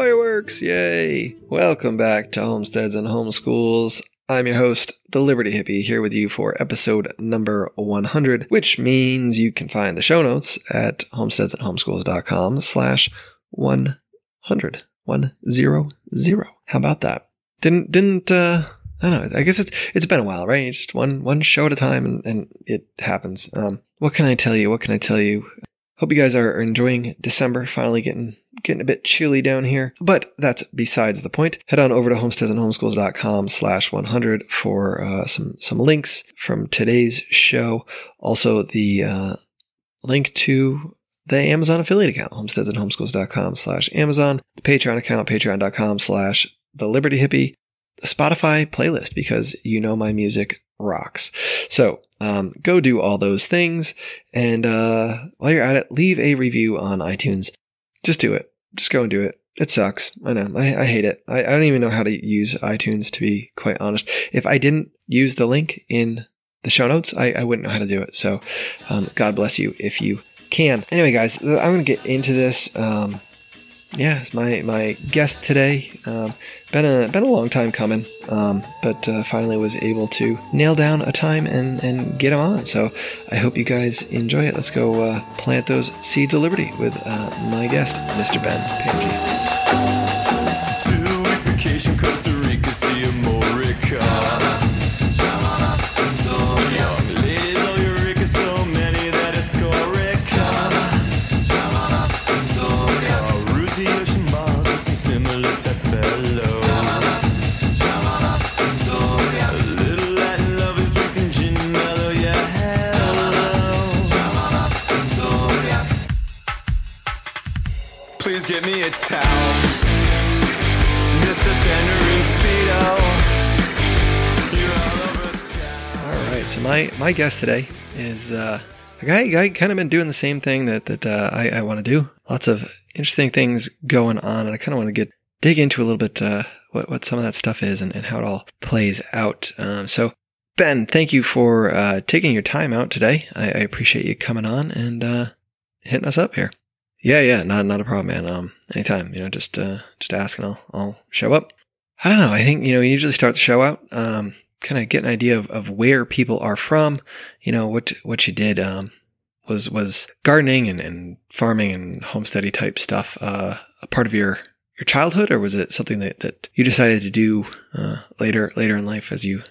Fireworks. Yay. Welcome back to Homesteads and Homeschools. I'm your host, the Liberty Hippie, here with you for episode number 100, which means you can find the show notes at homesteadsandhomeschools.com slash 100. 100. How about that? Didn't, didn't, uh, I don't know. I guess it's it's been a while, right? Just one one show at a time, and, and it happens. Um, what can I tell you? What can I tell you? Hope you guys are enjoying December, finally getting getting a bit chilly down here. But that's besides the point. Head on over to homesteadsandhomeschools.com slash 100 for uh, some, some links from today's show. Also, the uh, link to the Amazon affiliate account, homesteadsandhomeschools.com slash Amazon, the Patreon account, patreon.com slash the Liberty Hippie, the Spotify playlist, because you know my music rocks. So um, go do all those things. And uh, while you're at it, leave a review on iTunes. Just do it. Just go and do it. It sucks. I know. I, I hate it. I, I don't even know how to use iTunes, to be quite honest. If I didn't use the link in the show notes, I, I wouldn't know how to do it. So um, God bless you if you can. Anyway, guys, I'm going to get into this. Um, yeah, it's my my guest today. Um, been a been a long time coming, um, but uh, finally was able to nail down a time and and get him on. So I hope you guys enjoy it. Let's go uh, plant those seeds of liberty with uh, my guest, Mr. Ben Pangy. My my guest today is uh, a guy guy kind of been doing the same thing that that uh, I, I want to do. Lots of interesting things going on, and I kind of want to get dig into a little bit uh, what what some of that stuff is and, and how it all plays out. Um, so. Ben, thank you for uh, taking your time out today. I, I appreciate you coming on and uh, hitting us up here. Yeah, yeah, not not a problem, man. Um, anytime, you know, just uh, just ask and I'll I'll show up. I don't know. I think you know, you usually start the show out, um, kind of get an idea of, of where people are from. You know, what what you did um, was was gardening and, and farming and homesteady type stuff uh, a part of your your childhood, or was it something that, that you decided to do uh, later later in life as you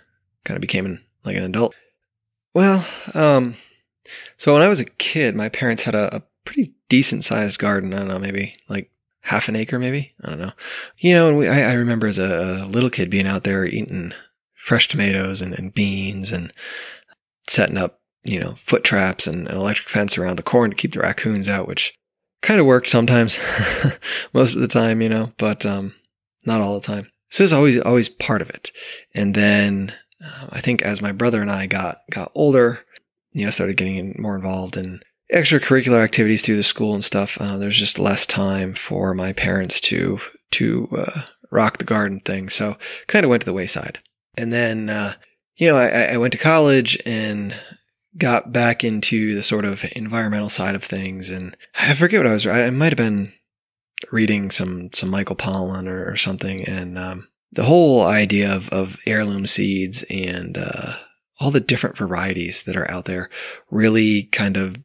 kind of became an, like an adult? Well, um, so when I was a kid, my parents had a, a pretty decent sized garden. I don't know, maybe like half an acre, maybe. I don't know. You know, and we, I, I remember as a little kid being out there eating fresh tomatoes and, and beans and setting up, you know, foot traps and an electric fence around the corn to keep the raccoons out, which kind of worked sometimes, most of the time, you know, but um, not all the time. So it was always always part of it. And then uh, I think as my brother and I got got older, you know, started getting in, more involved in extracurricular activities through the school and stuff. Uh, there's just less time for my parents to to uh, rock the garden thing, so kind of went to the wayside. And then, uh, you know, I, I went to college and got back into the sort of environmental side of things, and I forget what I was. I might have been reading some some Michael Pollan or, or something, and um, the whole idea of of heirloom seeds and uh, all the different varieties that are out there really kind of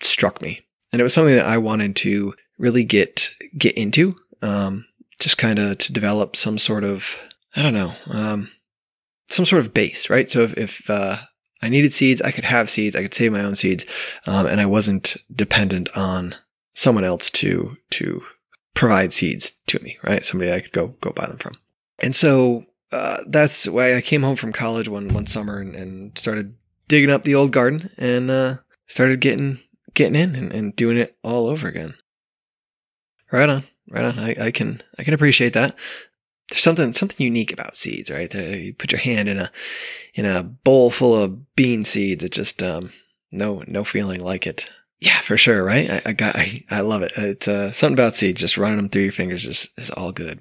struck me, and it was something that I wanted to really get get into, um, just kind of to develop some sort of I don't know, um, some sort of base, right? So if, if uh, I needed seeds, I could have seeds, I could save my own seeds, um, and I wasn't dependent on someone else to to provide seeds to me, right? Somebody I could go go buy them from. And so uh, that's why I came home from college one one summer and, and started digging up the old garden and uh, started getting getting in and, and doing it all over again. Right on, right on. I, I can I can appreciate that. There's something something unique about seeds, right? You put your hand in a in a bowl full of bean seeds. It just um, no no feeling like it. Yeah, for sure, right? I, I got I, I love it. It's uh, something about seeds. Just running them through your fingers is is all good.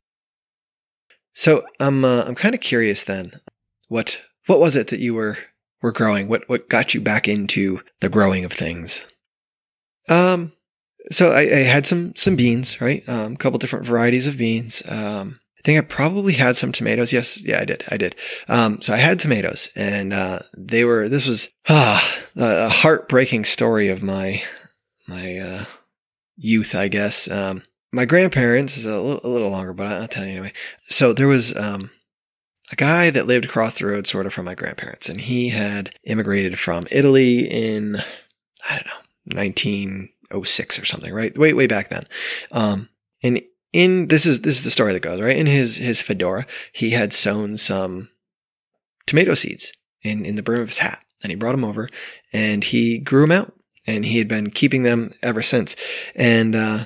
So I'm uh, I'm kind of curious then. What what was it that you were were growing? What what got you back into the growing of things? Um, so I, I had some some beans, right? Um, a couple different varieties of beans. Um, think I probably had some tomatoes. Yes, yeah, I did. I did. Um, so I had tomatoes, and uh, they were. This was ah, a heartbreaking story of my my uh, youth, I guess. Um, my grandparents is a little, little longer, but I'll tell you anyway. So there was um, a guy that lived across the road, sort of from my grandparents, and he had immigrated from Italy in I don't know 1906 or something, right? Way way back then. Um, and in this is this is the story that goes right in his his fedora. He had sown some tomato seeds in in the brim of his hat, and he brought them over, and he grew them out, and he had been keeping them ever since, and. uh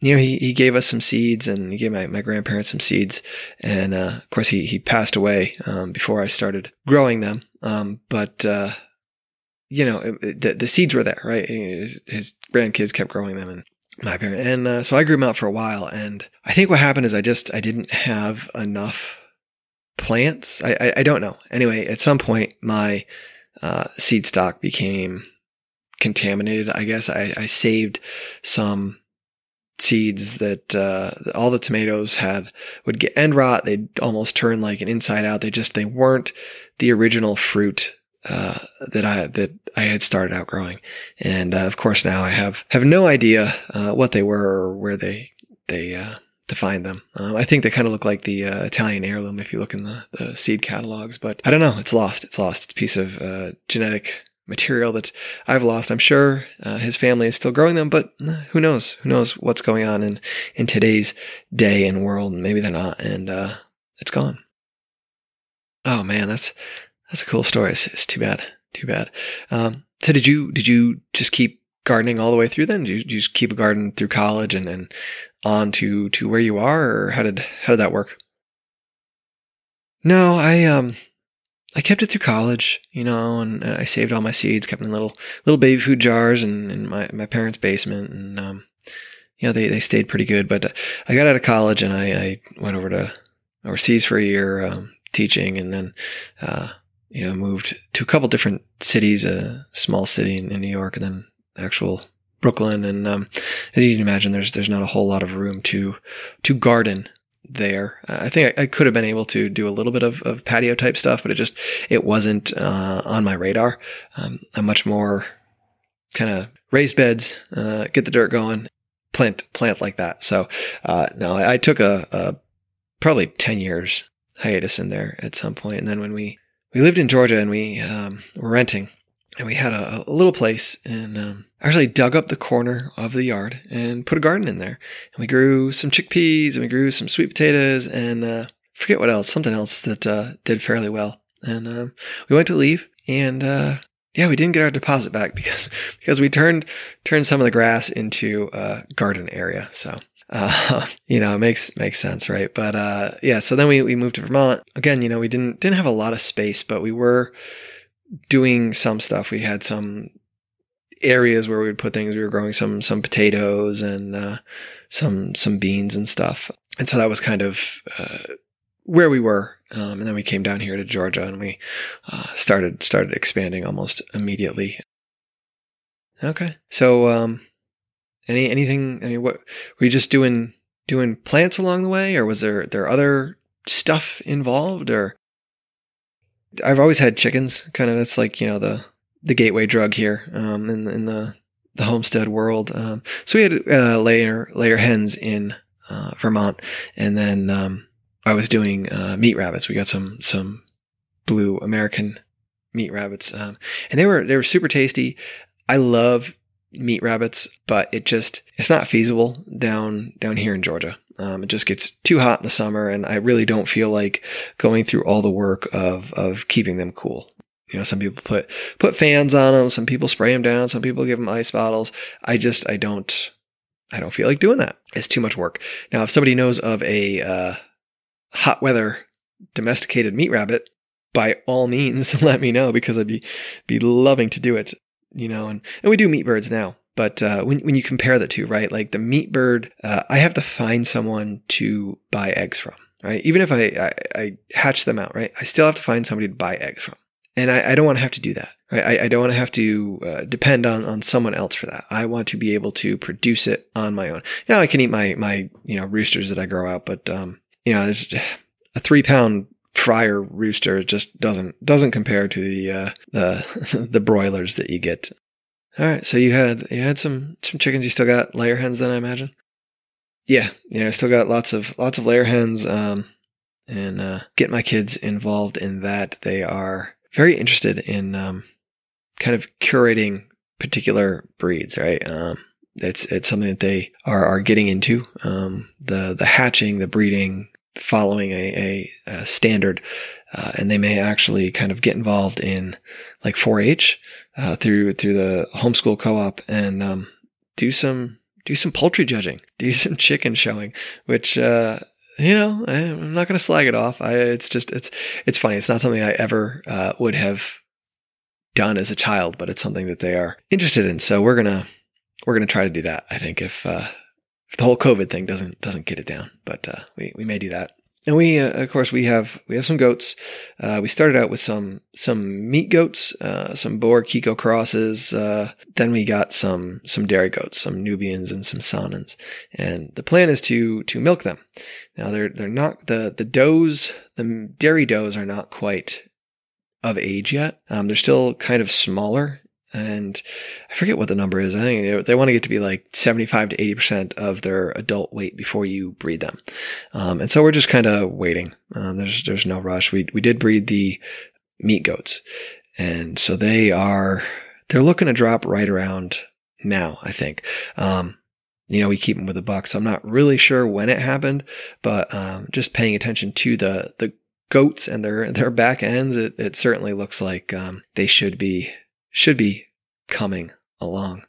you know, he, he gave us some seeds and he gave my, my grandparents some seeds. And, uh, of course he, he passed away, um, before I started growing them. Um, but, uh, you know, it, the, the seeds were there, right? His, his, grandkids kept growing them and my parents. And, uh, so I grew them out for a while. And I think what happened is I just, I didn't have enough plants. I, I, I don't know. Anyway, at some point my, uh, seed stock became contaminated. I guess I, I saved some, seeds that uh, all the tomatoes had would get end rot. They'd almost turn like an inside out. They just they weren't the original fruit uh, that I that I had started out growing. And uh, of course now I have have no idea uh, what they were or where they they uh, to find them. Um, I think they kind of look like the uh, Italian heirloom if you look in the, the seed catalogs, but I don't know. It's lost. It's lost. It's a piece of genetic material that I've lost. I'm sure uh, his family is still growing them, but uh, who knows? Who knows what's going on in, in today's day and world? Maybe they're not, and uh, it's gone. Oh man, that's that's a cool story. It's, it's too bad. Too bad. Um, so did you did you just keep gardening all the way through then? Did you, did you just keep a garden through college and, and on to to where you are, or how did how did that work? No, I um I kept it through college, you know, and I saved all my seeds, kept them in little little baby food jars in, in my, my parents' basement, and um, you know they, they stayed pretty good. But I got out of college and I, I went over to overseas for a year um, teaching, and then uh, you know moved to a couple different cities, a small city in, in New York, and then actual Brooklyn. And um, as you can imagine, there's there's not a whole lot of room to to garden there. Uh, I think I, I, could have been able to do a little bit of, of patio type stuff, but it just it wasn't uh, on my radar. Um, I'm much more kind of raised beds, uh, get the dirt going, plant plant like that. So uh, no, I, I took a, probably ten years hiatus in there at some point, and then when we we lived in Georgia and we um, were renting, and we had a, a little place and um, actually dug up the corner of the yard and put a garden in there. And we grew some chickpeas and we grew some sweet potatoes and uh, forget what else, something else that uh, did fairly well. And um, we went to leave and uh, yeah, we didn't get our deposit back because because we turned turned some of the grass into a garden area. So uh, you know, it makes makes sense, right? But uh, yeah, so then we, we moved to Vermont. Again, you know, we didn't didn't have a lot of space, but we were doing some stuff. We had some areas where we would put things. We were growing some some potatoes and uh, some some beans and stuff. And so that was kind of uh, where we were. Um, and then we came down here to Georgia and we uh, started started expanding almost immediately. Okay, so um, any anything? I mean, what were you just doing doing plants along the way, or was there there other stuff involved, or I've always had chickens. Kind of, that's like you know the the gateway drug here um, in in the the homestead world. Um, so we had uh, layer layer hens in uh, Vermont, and then um, I was doing uh, meat rabbits. We got some some blue American meat rabbits, um, and they were they were super tasty. I love meat rabbits, but it just it's not feasible down down here in Georgia. Um, it just gets too hot in the summer, and I really don't feel like going through all the work of of keeping them cool. You know, some people put put fans on them, some people spray them down, some people give them ice bottles. I just I don't I don't feel like doing that. It's too much work. Now, if somebody knows of a uh, hot weather domesticated meat rabbit, by all means, let me know because I'd be be loving to do it. You know, and and we do meat birds now. But uh, when when you compare the two, right? Like the meat bird, uh, I have to find someone to buy eggs from, right? Even if I, I, I hatch them out, right? I still have to find somebody to buy eggs from and I, I, don't want to have to do that. Right? I, I don't want to have to uh, depend on on someone else for that. I want to be able to produce it on my own. Now I can eat my my you know roosters that I grow out, but um, you know, there's a three pound fryer rooster just doesn't doesn't compare to the uh, the the broilers that you get. All right, so you had you had some some chickens. You still got layer hens, then I imagine. Yeah, yeah, I still got lots of lots of layer hens. Um, and uh, get my kids involved in that. They are very interested in um, kind of curating particular breeds, right? Um, it's it's something that they are are getting into. Um, the the hatching, the breeding, following a, a, a standard, uh, and they may actually kind of get involved in like 4-H uh, through through the homeschool co-op and um, do some do some poultry judging, do some chicken showing, which uh, you know, I'm not going to slag it off. I, it's just, it's, it's funny. It's not something I ever uh, would have done as a child, but it's something that they are interested in. So we're gonna, we're gonna try to do that. I think if, uh, if the whole COVID thing doesn't doesn't get it down, but uh, we we may do that. And we, uh, of course, we have we have some goats. Uh, we started out with some some meat goats, uh, some Boer Kiko crosses. Uh, then we got some some dairy goats, some Nubians and some Saanens. And the plan is to to milk them. Now they're they're not the the does the dairy does are not quite of age yet. Um, they're still kind of smaller and I forget what the number is. I think they, they want to get to be like 75 to 80% of their adult weight before you breed them. Um, and so we're just kind of waiting. Um, there's, there's no rush. We, we did breed the meat goats. And so they are, they're looking to drop right around now, I think. Um, you know, we keep them with the buck. So I'm not really sure when it happened, but, um, just paying attention to the, the goats and their, their back ends, it, it certainly looks like, um, they should be, should be coming along.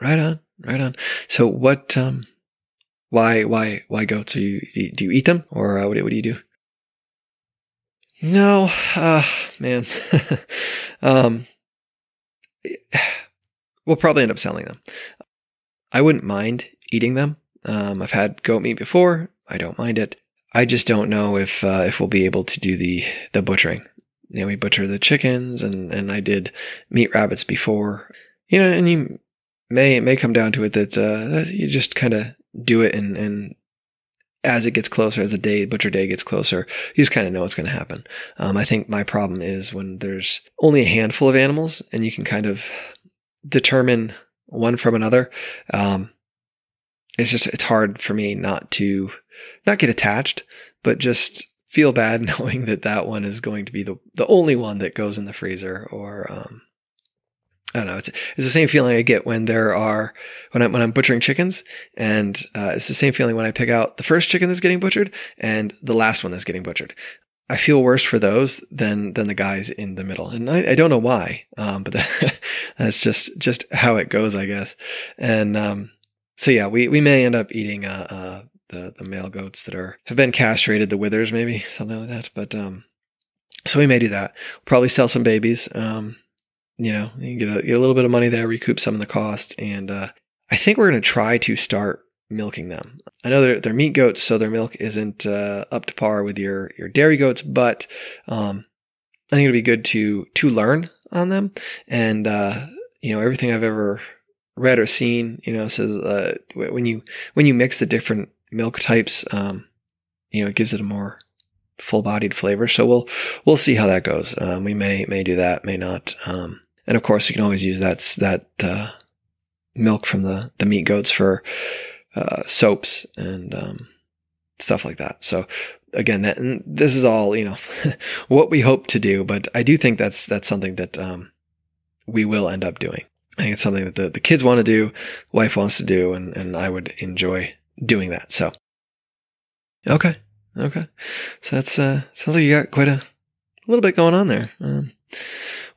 Right on, right on. So what, um, why, why, why goats? Are you, do you eat them or uh, what, what do you do? No, uh, man. um, we'll probably end up selling them. I wouldn't mind eating them. Um, I've had goat meat before. I don't mind it. I just don't know if uh, if we'll be able to do the the butchering you know, we butcher the chickens and, and I did meat rabbits before, you know, and you may, it may come down to it that, uh, you just kind of do it and, and as it gets closer, as the day, butcher day gets closer, you just kind of know what's going to happen. Um, I think my problem is when there's only a handful of animals and you can kind of determine one from another. Um, it's just, it's hard for me not to, not get attached, but just feel bad knowing that that one is going to be the the only one that goes in the freezer or um, I don't know. It's it's the same feeling I get when there are when I'm when I'm butchering chickens, and uh, it's the same feeling when I pick out the first chicken that's getting butchered and the last one that's getting butchered. I feel worse for those than than the guys in the middle, and I, I don't know why, um, but that, that's just just how it goes, I guess. And um, so yeah, we we may end up eating a, the the male goats that are have been castrated, the wethers maybe something like that. But um, so we may do that. We'll probably sell some babies. Um, you know, you get a, get a little bit of money there, recoup some of the costs, and uh, I think we're going to try to start milking them. I know they're, they're meat goats, so their milk isn't uh, up to par with your your dairy goats, but um, I think it'd be good to to learn on them. And uh, you know, everything I've ever read or seen, you know, says uh, when you when you mix the different milk types, um, you know, it gives it a more full-bodied flavor. So we'll we'll see how that goes. Um, we may may do that, may not. Um, and of course, we can always use that that uh, milk from the the meat goats for uh, soaps and um, stuff like that. So again, that this is all you know what we hope to do, but I do think that's that's something that um, we will end up doing. I think it's something that the, the kids want to do, wife wants to do, and, and I would enjoy doing that. So, okay, okay. So that's uh, sounds like you got quite a little bit going on there. Um,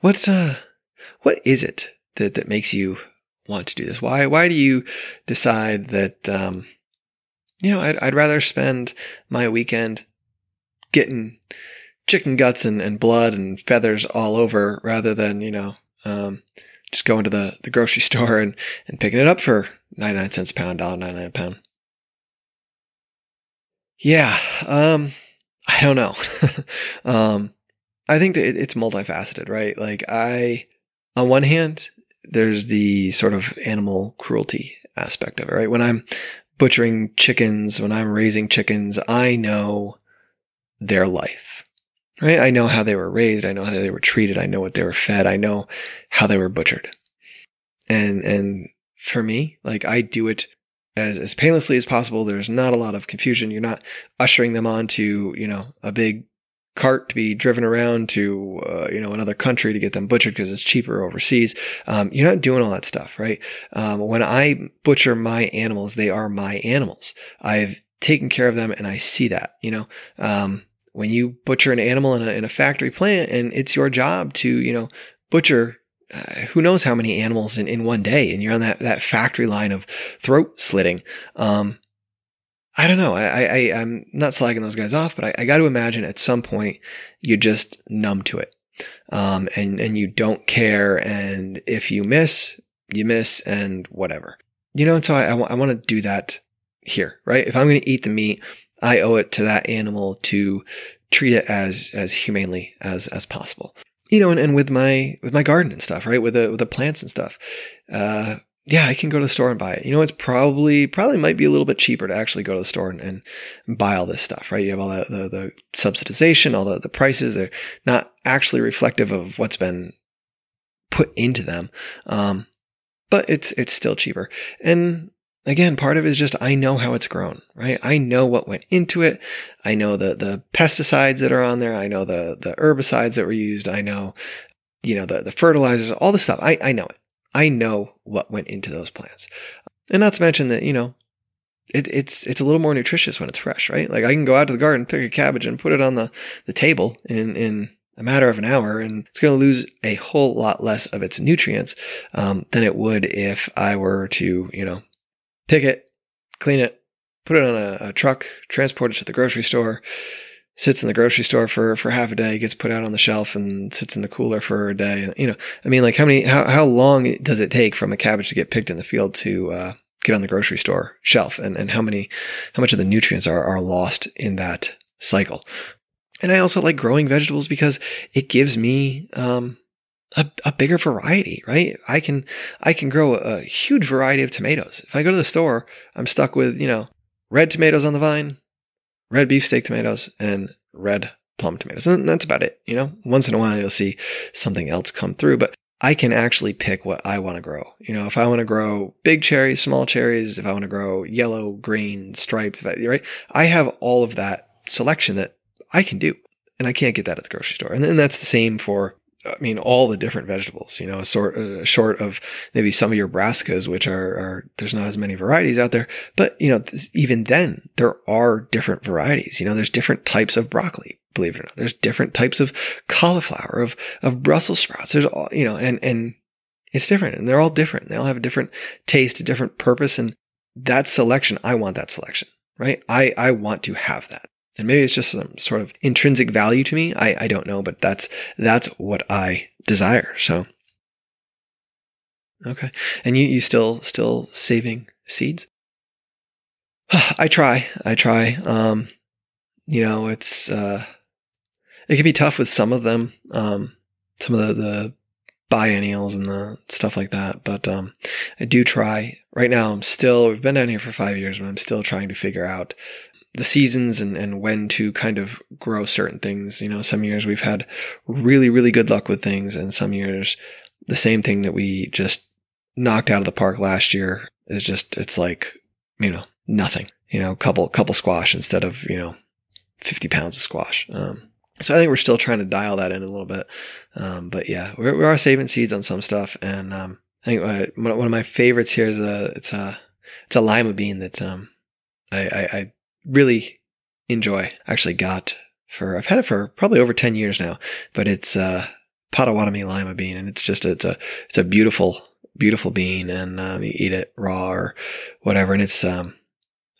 what uh, what is it that that makes you want to do this? Why why do you decide that um, you know I'd, I'd rather spend my weekend getting chicken guts and, and blood and feathers all over rather than you know um, just going to the, the grocery store and, and picking it up for 99 cents a pound, $1.99 a pound. Yeah, um, I don't know. um, I think that it's multifaceted, right? Like I, on one hand, there's the sort of animal cruelty aspect of it, right? When I'm butchering chickens, when I'm raising chickens, I know their life, right? I know how they were raised. I know how they were treated. I know what they were fed. I know how they were butchered. And, and for me, like I do it as, as painlessly as possible. There's not a lot of confusion. You're not ushering them onto, you know, a big cart to be driven around to uh, you know another country to get them butchered because it's cheaper overseas. Um, you're not doing all that stuff, right? Um, when I butcher my animals, they are my animals. I've taken care of them, and I see that. You know, um, when you butcher an animal in a in a factory plant, and it's your job to you know butcher uh, who knows how many animals in, in one day and you're on that, that factory line of throat slitting. Um, I don't know. I, I, I'm not slagging those guys off, but I, I got to imagine at some point you're just numb to it. Um, and, and you don't care. And if you miss, you miss and whatever, you know, and so I, I, I want to do that here, right? If I'm going to eat the meat, I owe it to that animal to treat it as, as humanely as, as possible you know, and, and with my with my garden and stuff, right? With the with the plants and stuff. Uh, yeah, I can go to the store and buy it. You know, it's probably probably might be a little bit cheaper to actually go to the store and, and buy all this stuff, right? You have all the, the, the subsidization, all the, the prices. They're not actually reflective of what's been put into them. Um, but it's it's still cheaper. And again, part of it is just I know how it's grown, right? I know what went into it. I know the the pesticides that are on there. I know the the herbicides that were used. I know, you know, the the fertilizers, all the stuff. I I know it. I know what went into those plants. And not to mention that, you know, it, it's it's a little more nutritious when it's fresh, right? Like I can go out to the garden, pick a cabbage, and put it on the the table in in a matter of an hour, and it's going to lose a whole lot less of its nutrients um, than it would if I were to, you know, pick it, clean it, put it on a, a truck, transport it to the grocery store, sits in the grocery store for, for half a day, gets put out on the shelf and sits in the cooler for a day. You know, I mean, like how many, how, how long does it take from a cabbage to get picked in the field to, uh, get on the grocery store shelf and, and how many, how much of the nutrients are, are lost in that cycle. And I also like growing vegetables because it gives me, um, a, a bigger variety, right? I can I can grow a, a huge variety of tomatoes. If I go to the store, I'm stuck with, you know, red tomatoes on the vine, red beefsteak tomatoes, and red plum tomatoes. And that's about it. You know, once in a while you'll see something else come through, but I can actually pick what I want to grow. You know, if I want to grow big cherries, small cherries, if I want to grow yellow, green, striped, right? I have all of that selection that I can do. And I can't get that at the grocery store. And then that's the same for I mean, all the different vegetables, you know, sort uh, short of maybe some of your brassicas, which are, are, there's not as many varieties out there. But, you know, th- even then there are different varieties. You know, there's different types of broccoli, believe it or not. There's different types of cauliflower, of, of Brussels sprouts. There's all, you know, and, and it's different and they're all different. They all have a different taste, a different purpose. And that selection, I want that selection, right? I, I want to have that. And maybe it's just some sort of intrinsic value to me. I, I don't know, but that's, that's what I desire. So. Okay. And you, you still, still saving seeds? I try. I try. Um, you know, it's, uh, it can be tough with some of them. Um, some of the, the biennials and the stuff like that. But, um, I do try right now. I'm still, we've been down here for five years, but I'm still trying to figure out the seasons and, and when to kind of grow certain things. You know, some years we've had really, really good luck with things, and some years the same thing that we just knocked out of the park last year is just it's like, you know, nothing. You know, couple couple squash instead of, you know, fifty pounds of squash. Um, so I think we're still trying to dial that in a little bit. Um, but yeah, we're, we are saving seeds on some stuff. And, um, I think uh, one of my favorites here is a, it's a, it's a lima bean that, um, I, I, I really enjoy. Actually got for I've had it for probably over ten years now, but it's uh, Potawatomi lima bean, and it's just it's a it's a beautiful beautiful bean, and um, you eat it raw or whatever, and it's um,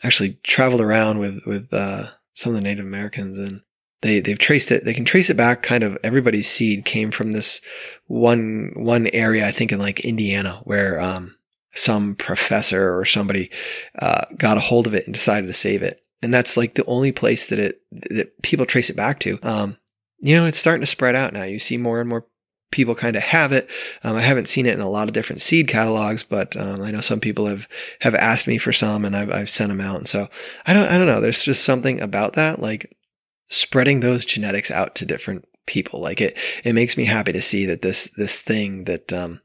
actually traveled around with with uh, some of the Native Americans, and they they've traced it. They can trace it back. Kind of everybody's seed came from this one one area, I think in like Indiana, where um, some professor or somebody uh, got a hold of it and decided to save it and that's like the only place that it that people trace it back to. Um, you know, it's starting to spread out now. You see more and more people kind of have it. Um, I haven't seen it in a lot of different seed catalogs, but um, I know some people have have asked me for some, and I've I've sent them out. And so I don't I don't know. There's just something about that, like spreading those genetics out to different people. Like it it makes me happy to see that this this thing that um,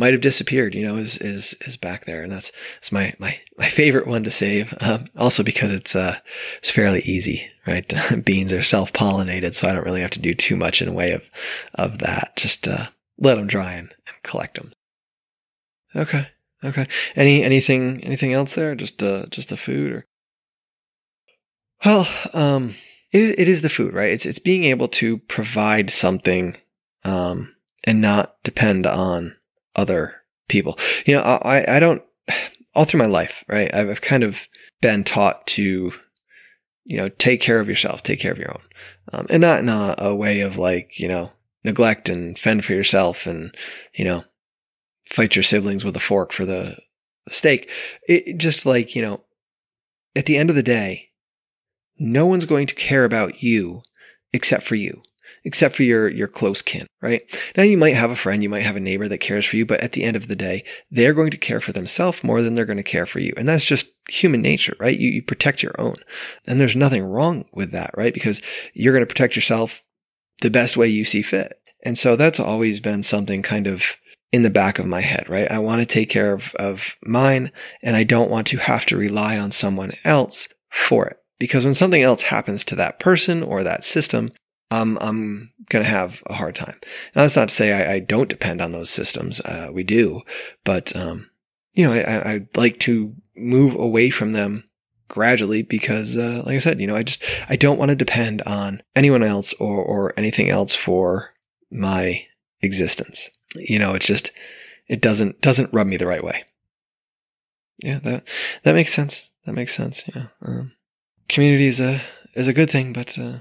might have disappeared, you know, is is is back there, and that's it's my my my favorite one to save. Um, also because it's uh it's fairly easy, right? Beans are self pollinated, so I don't really have to do too much in way of of that. Just uh, let them dry and, and collect them. Okay, okay. Any anything anything else there? Just uh just the food or? Well, um, it is it is the food, right? It's it's being able to provide something, um, and not depend on other people. You know, I, I don't, all through my life, right? I've, kind of been taught to, you know, take care of yourself, take care of your own. Um, and not in a, a way of like, you know, neglect and fend for yourself and, you know, fight your siblings with a fork for the, the steak. It just like, you know, at the end of the day, no one's going to care about you except for you except for your, your close kin, right? Now you might have a friend, you might have a neighbor that cares for you, but at the end of the day, they're going to care for themselves more than they're going to care for you. And that's just human nature, right? You, you protect your own. And there's nothing wrong with that, right? Because you're going to protect yourself the best way you see fit. And so that's always been something kind of in the back of my head, right? I want to take care of, of mine and I don't want to have to rely on someone else for it. Because when something else happens to that person or that system, I'm I'm going to have a hard time. Now, that's not to say I, I don't depend on those systems. Uh, we do, but um, you know, I, I'd like to move away from them gradually because, uh, like I said, you know, I just I don't want to depend on anyone else or or anything else for my existence. You know, it's just it doesn't doesn't rub me the right way. Yeah, that that makes sense. That makes sense. Yeah, um, community is a is a good thing, but. Uh,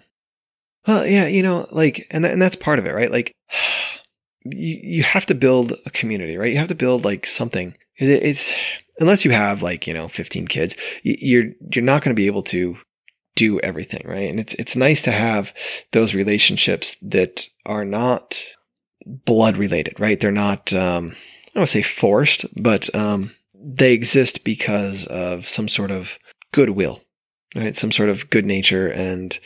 well, yeah, you know, like, and and that's part of it, right? Like, you you have to build a community, right? You have to build like something. It's unless you have like you know 15 kids, you're you're not going to be able to do everything, right? And it's it's nice to have those relationships that are not blood related, right? They're not um, I don't want to say forced, but um, they exist because of some sort of goodwill, right? Some sort of good nature and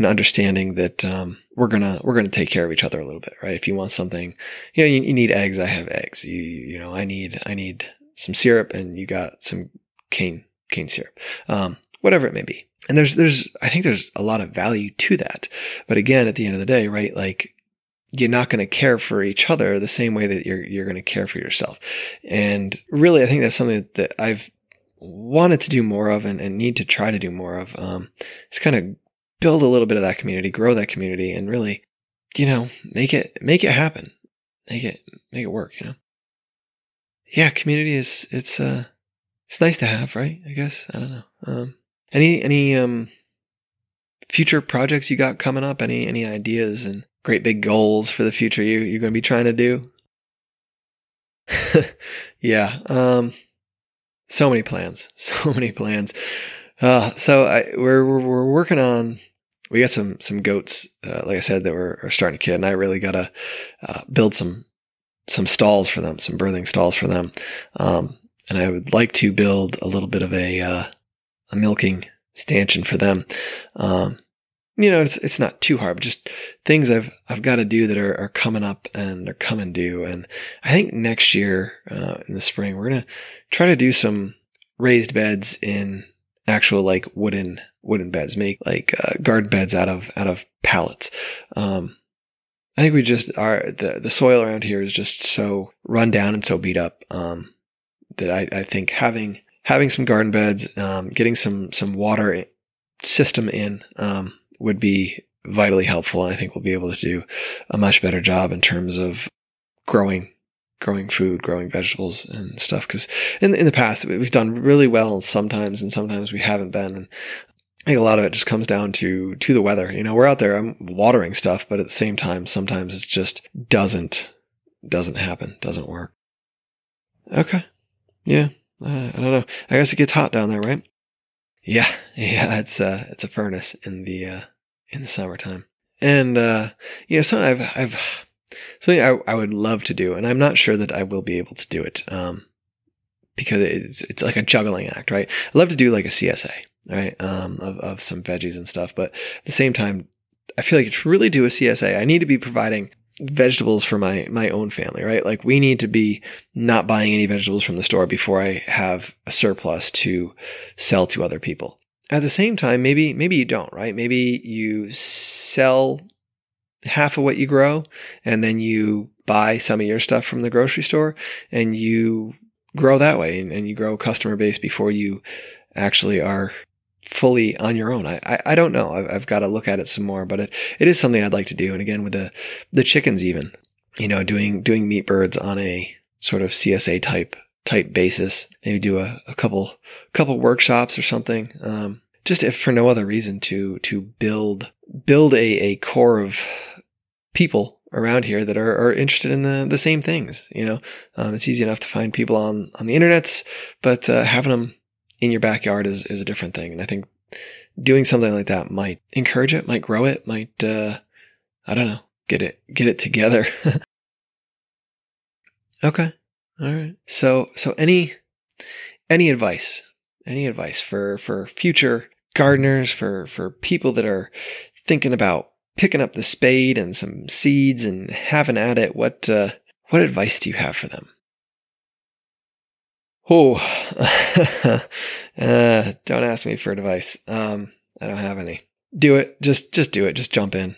an understanding that um, we're gonna we're gonna take care of each other a little bit, right? If you want something, you know, you, you need eggs, I have eggs. You you know, I need I need some syrup, and you got some cane cane syrup, um, whatever it may be. And there's there's I think there's a lot of value to that, but again, at the end of the day, right? Like you're not going to care for each other the same way that you're you're going to care for yourself. And really, I think that's something that I've wanted to do more of and, and need to try to do more of. Um, it's kind of build a little bit of that community, grow that community, and really, you know, make it make it happen, make it make it work. You know, yeah, community is it's uh it's nice to have, right? I guess I don't know. Um, any any um future projects you got coming up? Any any ideas and great big goals for the future you you're going to be trying to do? yeah, um, so many plans, so many plans. Uh, so I, we're, we're, we're working on we got some some goats, uh, like I said, that were are starting to kid, and I really got to uh, build some some stalls for them, some birthing stalls for them, um, and I would like to build a little bit of a uh, a milking stanchion for them. Um, you know, it's it's not too hard, but just things I've I've got to do that are, are coming up and are coming due. And I think next year uh, in the spring we're gonna try to do some raised beds in actual like wooden wooden beds, make like uh, garden beds out of out of pallets. Um, I think we just are the the soil around here is just so run down and so beat up um, that I, I think having having some garden beds, um, getting some some water system in um, would be vitally helpful. And I think we'll be able to do a much better job in terms of growing growing food, growing vegetables and stuff. Because in in the past we've done really well sometimes, and sometimes we haven't been. And I think a lot of it just comes down to to the weather. You know, we're out there, I'm watering stuff, but at the same time, sometimes it just doesn't doesn't happen, doesn't work. Okay, yeah, uh, I don't know. I guess it gets hot down there, right? Yeah, yeah, it's uh, it's a furnace in the uh, in the summertime, and uh, you know, so I've I've something I, I would love to do, and I'm not sure that I will be able to do it, um, because it's it's like a juggling act, right? I love to do like a CSA, right, um, of of some veggies and stuff, but at the same time, I feel like to really do a CSA, I need to be providing vegetables for my my own family, right? Like we need to be not buying any vegetables from the store before I have a surplus to sell to other people. At the same time, maybe maybe you don't, right? Maybe you sell half of what you grow and then you buy some of your stuff from the grocery store and you grow that way and, and you grow a customer base before you actually are fully on your own. I, I, I don't know. I've, I've, got to look at it some more, but it, it is something I'd like to do. And again, with the, the chickens, even, you know, doing, doing meat birds on a sort of CSA type, type basis, maybe do a, a couple, couple workshops or something. Um, just if for no other reason to, to build, build a, a core of people around here that are, are interested in the, the same things. You know, um, it's easy enough to find people on, on the internets, but uh, having them in your backyard is, is a different thing. And I think doing something like that might encourage it, might grow it, might, uh, I don't know, get it, get it together. okay. All right. So, so any, any advice, any advice for, for future gardeners, for, for people that are thinking about picking up the spade and some seeds and having at it? What, uh, what advice do you have for them? Oh, uh, don't ask me for advice. Um, I don't have any. Do it. Just, just do it. Just jump in.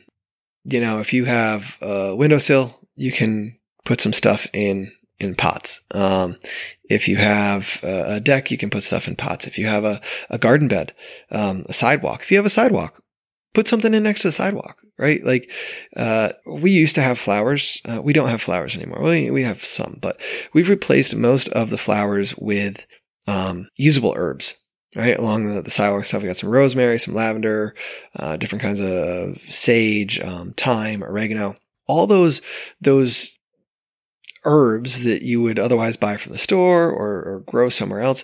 You know, if you have a windowsill, you can put some stuff in in pots. Um, if you have a deck, you can put stuff in pots. If you have a, a garden bed, um, a sidewalk, if you have a sidewalk, put something in next to the sidewalk, right? Like, uh, we used to have flowers. Uh, we don't have flowers anymore. We, we have some, but we've replaced most of the flowers with, um, usable herbs, right? Along the, the sidewalk stuff. We got some rosemary, some lavender, uh, different kinds of sage, um, thyme, oregano, all those, those herbs that you would otherwise buy from the store or, or grow somewhere else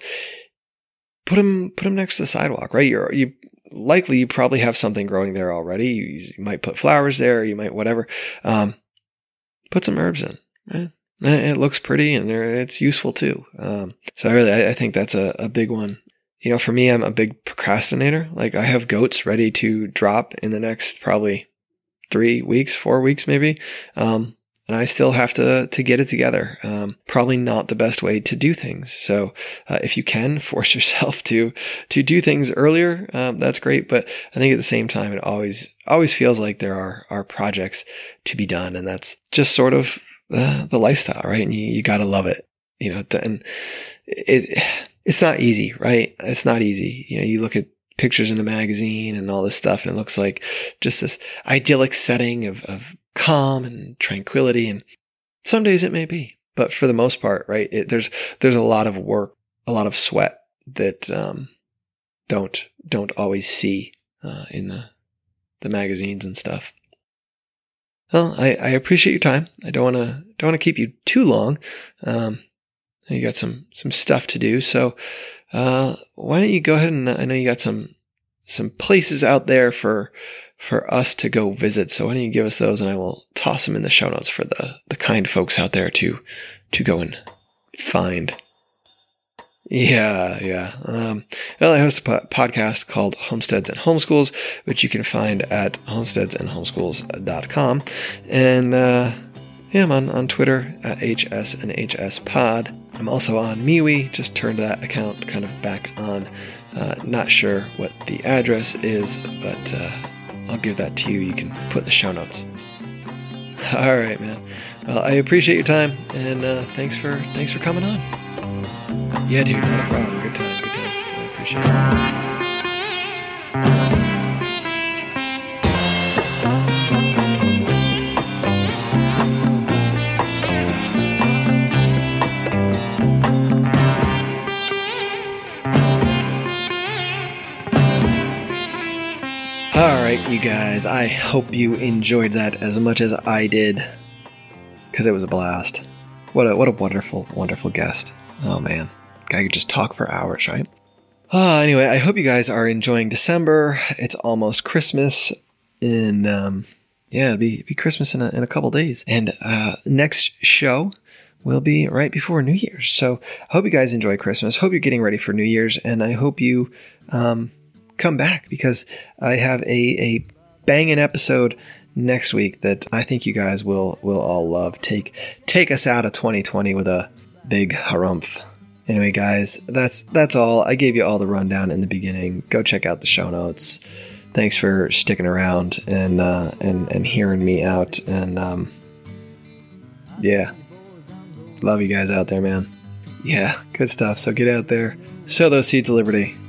put them put them next to the sidewalk, right? You're you likely you probably have something growing there already. You, you might put flowers there, you might whatever. Um, put some herbs in. It looks pretty and it's useful too. Um, so I really, I, I think that's a, a big one. You know, for me, I'm a big procrastinator. Like I have goats ready to drop in the next probably three weeks, four weeks, maybe. Um, and I still have to to get it together. Um, probably not the best way to do things. So uh, if you can force yourself to to do things earlier, um, that's great. But I think at the same time, it always always feels like there are are projects to be done, and that's just sort of the lifestyle, right? And you, you got to love it, you know. And it it's not easy, right? It's not easy. You know, you look at pictures in a magazine and all this stuff, and it looks like just this idyllic setting of, of calm and tranquility. And some days it may be, but for the most part, right, it, there's, there's a lot of work, a lot of sweat that, um, don't, don't always see, uh, in the, the magazines and stuff. Well, I, I appreciate your time. I don't want to, don't want to keep you too long. Um, you got some, some stuff to do. So, uh, why don't you go ahead and I know you got some, some places out there for, for us to go visit. So why don't you give us those and I will toss them in the show notes for the, the kind folks out there to, to go and find. Yeah, yeah. Um, well, I host a po- podcast called Homesteads and Homeschools, which you can find at homesteadsandhomeschools.com. And, uh, yeah, I'm on, on Twitter at HS and HS Pod. I'm also on MeWe, just turned that account kind of back on. Uh, not sure what the address is, but, uh, I'll give that to you. You can put the show notes. All right, man. Well, I appreciate your time, and uh, thanks for thanks for coming on. Yeah, dude, not a problem. Good time, good time. I appreciate it. You guys. I hope you enjoyed that as much as I did, because it was a blast. What a what a wonderful, wonderful guest. Oh man, guy could just talk for hours, right? Uh, anyway, I hope you guys are enjoying December. It's almost Christmas, and um, yeah, it'll be be Christmas in a, in a couple days. And uh, next show will be right before New Year's. So I hope you guys enjoy Christmas. Hope you're getting ready for New Year's, and I hope you um, come back because I have a a banging episode next week that I think you guys will will all love. Take take us out of 2020 with a big harumph. Anyway, guys, that's that's all. I gave you all the rundown in the beginning. Go check out the show notes. Thanks for sticking around and uh, and and hearing me out. And um, yeah, love you guys out there, man. Yeah, good stuff. So get out there, sow those seeds of liberty.